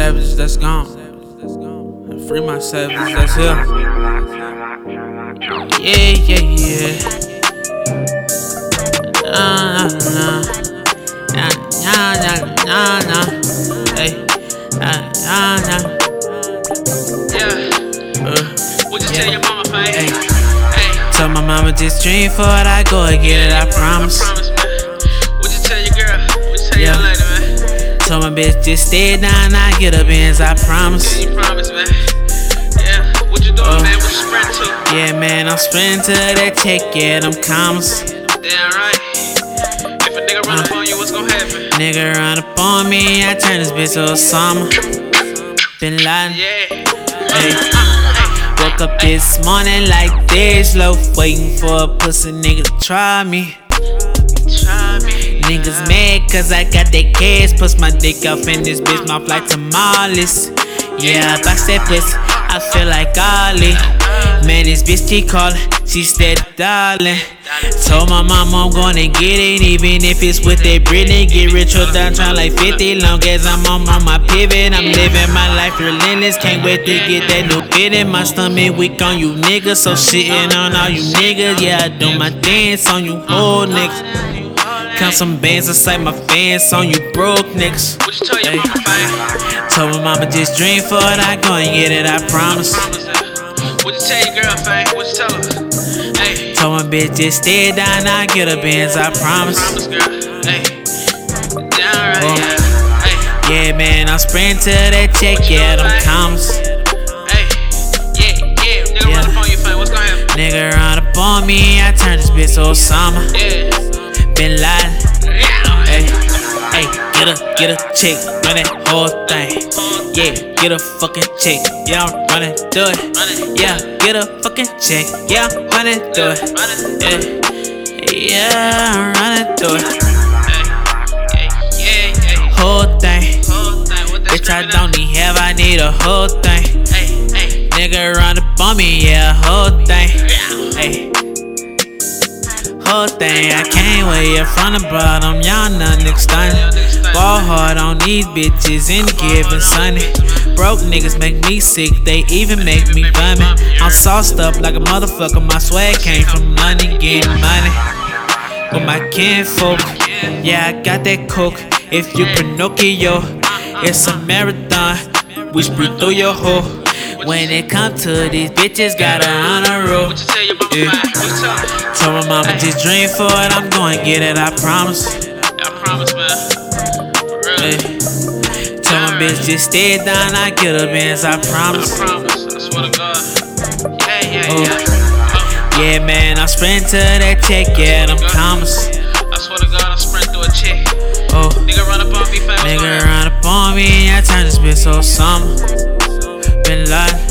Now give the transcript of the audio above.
savage that's gone. And free my savage that's here. Yeah, yeah, yeah. Nah, nah, nah. Nah, nah, nah, nah, Hey, nah, nah, nah. Yeah. Uh, What you Yeah. tell your mama, fam? Hey. Hey. Tell my mama just dream for it, I go and get it, I promise. Promise, man. What you tell your girl? What you tell Yeah. your lady, Tell my bitch just stay down, I get up ends, I promise. You promise, man. Yeah. What you doing, Uh. man? What you sprint to? Yeah, man, I'm sprinting to that check, yeah, them commas. Damn right. If a nigga run Uh. up on you, what's gonna happen? Nigga run up on me, I turn this bitch to Osama. Bin Laden. Yeah. Hey. Woke up this morning like this, low, waiting for a pussy nigga to try me. Try me. Niggas mad cause I got that cash. Push my dick off in this bitch mouth like tamales. Yeah, I box that. I feel like Ali. Man, this bitch keep calling. She steady darling. Told my mama I'm gonna get it, even if it's with that Britney. Get rich or die, trying like 50. Long as I'm on, on my pivot, I'm living my life relentless. Can't wait to get that new bit in my stomach. Weak on you niggas, so shitting on all you niggas. Yeah, I do my dance on you whole niggas. Count some bands inside my fans on you broke niggas. What you tell your mama, fam? Told my mama just dream for it, I go and get it, I promise. What you tell your girl, fam? What you tell her? Hey. Told my bitch just stay down, I get her bands, I promise. Promise, girl. Hey. Down right, Oh. yeah. Yeah, man, I'm sprinting to that check, yeah, them commas. Hey. Yeah, yeah. Nigga Yeah. run up on you, fam. What's gonna happen? Nigga run up on me, I turn this bitch to Osama. Yeah. Laden. Yeah. Hey, hey, get a, get a check, run that whole thing. Yeah, get a fucking check, yeah, I'm running through it. Yeah, get a fucking check, yeah, I'm running through it. Yeah, yeah, I'm running through it. Whole thing, bitch, I don't need have, I need a whole thing. Nigga run up on me, yeah, whole thing. Whole thing, I came way up from the bottom, y'all none stunning. Ball hard on these bitches any given Sunday. Broke niggas make me sick, they even make me vomit. I'm sauced up like a motherfucker, my swag came from money, getting money. With my kinfolk, yeah, I got that coke. If you Pinocchio, it's a marathon. We sprint through your hole. When it come to these bitches, gotta honor tell Yeah. fam? What you tell? Told my mama just dream for it, I'm going to get it, I promise. I promise, man. For real. Hey. Tell my bitch just stay down, I get her bands, I promise. I promise. I swear to God. Yeah, yeah, Oh. yeah. Oh. Yeah, man, I sprint to that check, yeah, them commas. I swear to God, I sprint through a check. Oh, Nigga run up on me, fam. nigga run up on me, I turn this bitch so summer. Bin Laden.